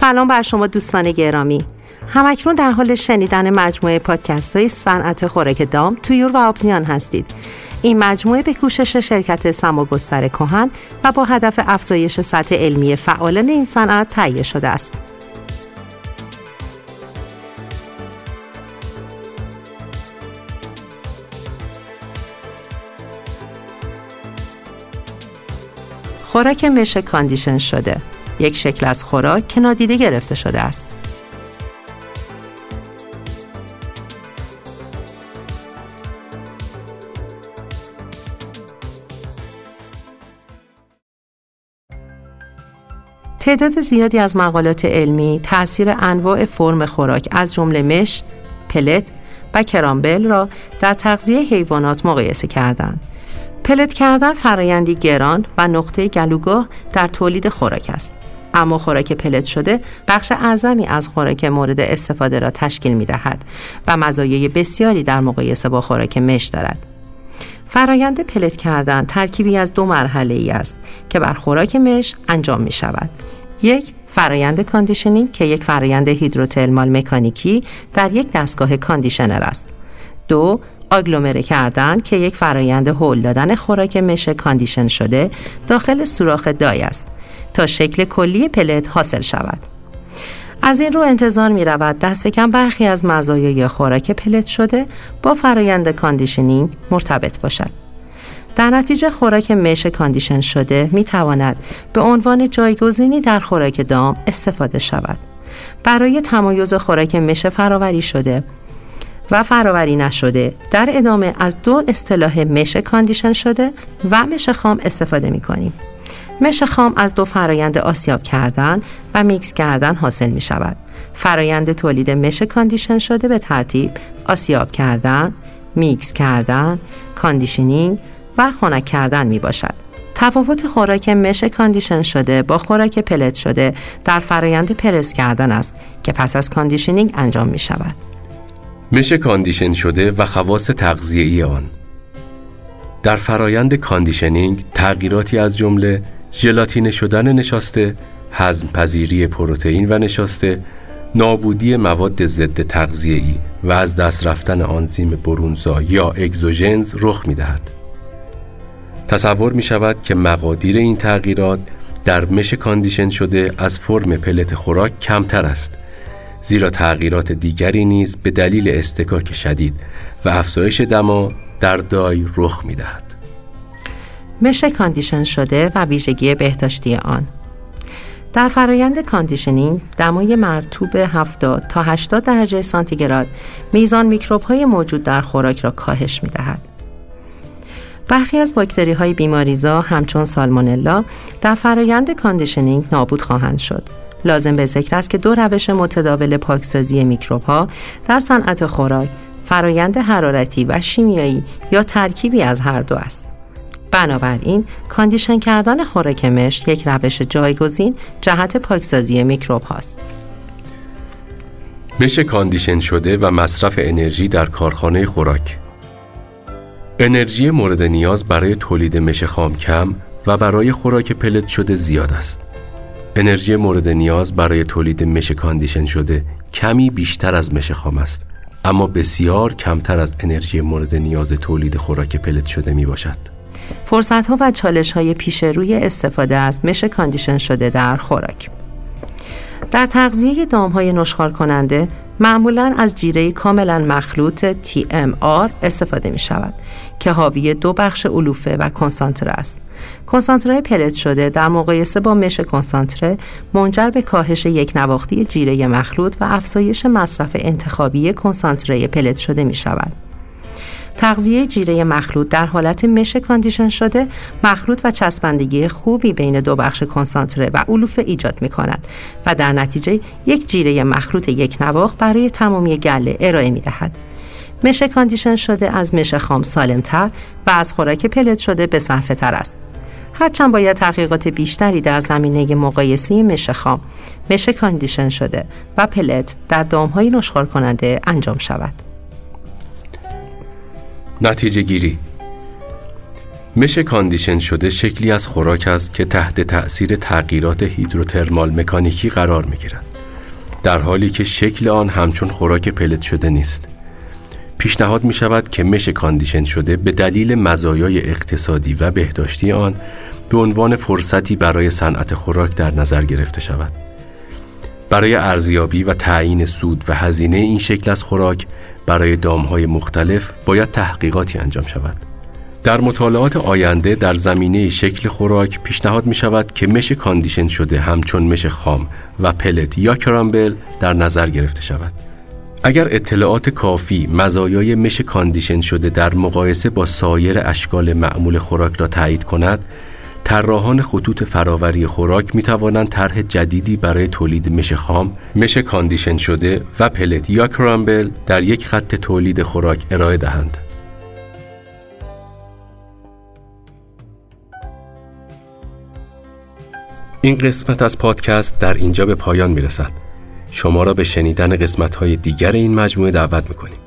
سلام بر شما دوستان گرامی. همکنون در حال شنیدن مجموعه پادکست های صنعت خوراک دام تویور و آبزیان هستید. این مجموعه به کوشش شرکت سماگستر کهن و با هدف افزایش سطح علمی فعالان این صنعت تهیه شده است. خوراک مش کاندیشن شده. یک شکل از خوراک که نادیده گرفته شده است تعداد زیادی از مقالات علمی تاثیر انواع فرم خوراک از جمله مش، پلت و کرامبل را در تغذیه حیوانات مقایسه کردند. پلت کردن فرایندی گران و نقطه گلوگاه در تولید خوراک است. اما خوراک پلت شده بخش اعظمی از خوراک مورد استفاده را تشکیل می دهد و مزایای بسیاری در مقایسه با خوراک مش دارد. فرایند پلت کردن ترکیبی از دو مرحله ای است که بر خوراک مش انجام می شود. یک فرایند conditioning که یک فرایند هیدروترمال مکانیکی در یک دستگاه conditioner است. دو آگلومره کردن که یک فرایند هول دادن خوراک مش condition شده داخل سوراخ die است تا شکل کلی پلت حاصل شود. از این رو انتظار می رود دست کم برخی از مزایای خوراک پلت شده با فرایند conditioning مرتبط باشد. در نتیجه خوراک مش condition شده می تواند به عنوان جایگزینی در خوراک دام استفاده شود. برای تمایز خوراک مش فراوری شده و فراوری نشده در ادامه از دو اصطلاح مش condition شده و مش خام استفاده می کنیم. مش خام از دو فرایند آسیاب کردن و میکس کردن حاصل می شود. فرایند تولید مش condition شده به ترتیب آسیاب کردن، میکس کردن، conditioning و خنک کردن می باشد. تفاوت خوراک مش condition شده با خوراک پلت شده در فرایند پرس کردن است که پس از conditioning انجام می شود. مش condition شده و خواص تغذیه‌ای آن در فرایند conditioning تغییراتی از جمله ژلاتین شدن نشاسته، هضم پذیری پروتئین و نشاسته، نابودی مواد ضد تغذیه‌ای و از دست رفتن آنزیم برونزا یا exogenous رخ می‌دهد. تصور می شود که مقادیر این تغییرات در مش condition شده از فرم پلت خوراک کمتر است زیرا تغییرات دیگری نیز به دلیل اصطکاک شدید و افزایش دما در die رخ می دهد. مش condition شده و ویژگی بهداشتی آن در فرایند conditioning دمای مرطوب 70 تا 80 درجه سانتیگراد میزان میکروب های موجود در خوراک را کاهش می دهد. برخی از باکتری های بیماریزا همچون سالمونلا در فرایند conditioning نابود خواهند شد. لازم به ذکر است که دو روش متداول پاکسازی میکروب ها در صنعت خوراک فرایند حرارتی و شیمیایی یا ترکیبی از هر دو است. بنابراین condition کردن خوراک مش یک روش جایگزین جهت پاکسازی میکروب هاست. مش condition شده و مصرف انرژی در کارخانه خوراک انرژی مورد نیاز برای تولید مش خام کم و برای خوراک پلت شده زیاد است. انرژی مورد نیاز برای تولید مش condition شده کمی بیشتر از مش خام است اما بسیار کمتر از انرژی مورد نیاز تولید خوراک پلت شده می باشد. فرصت ها و چالش های پیش روی استفاده از مش condition شده در خوراک در تغذیه دام های نشخوار کننده معمولا از جیره کاملا مخلوط TMR استفاده می شود که حاوی دو بخش علوفه و کنسانتره است. کنسانتره پلت شده در مقایسه با مش کنسانتره منجر به کاهش یک نواختی جیره مخلوط و افزایش مصرف انتخابی کنسانتره پلت شده می شود. تغذیه جیره مخلوط در حالت مش کاندیشن شده مخلوط و چسبندگی خوبی بین دو بخش کنسانتره و علوفه ایجاد می کند و در نتیجه یک جیره مخلوط یکنواخت برای تمامی گله ارائه می دهد. مش condition شده از مش خام سالمتر و از خوراک پلت شده به صرفه تر است. هرچند باید تحقیقات بیشتری در زمینه مقایسه مش خام، مش condition شده و پلت در دامهای نشخوار کننده انجام شود. نتیجه گیری مش condition شده شکلی از خوراک است که تحت تأثیر تغییرات هیدروترمال مکانیکی قرار می گیرد. در حالی که شکل آن همچون خوراک پلت شده نیست. پیشنهاد می شود که مش condition شده به دلیل مزایای اقتصادی و بهداشتی آن به عنوان فرصتی برای صنعت خوراک در نظر گرفته شود. برای ارزیابی و تعیین سود و هزینه این شکل از خوراک برای دامهای مختلف باید تحقیقاتی انجام شود. در مطالعات آینده در زمینه شکل خوراک پیشنهاد می شود که مش condition شده همچون مش خام و پلت یا crumble در نظر گرفته شود. اگر اطلاعات کافی مزایای مش condition شده در مقایسه با سایر اشکال معمول خوراک را تایید کند، طراحان خطوط فراوری خوراک می توانند طرح جدیدی برای تولید مش خام، مش condition شده و پلت یا crumble در یک خط تولید خوراک ارائه دهند. این قسمت از پادکست در اینجا به پایان می رسد. شما را به شنیدن قسمت های دیگر این مجموعه دعوت می کنیم.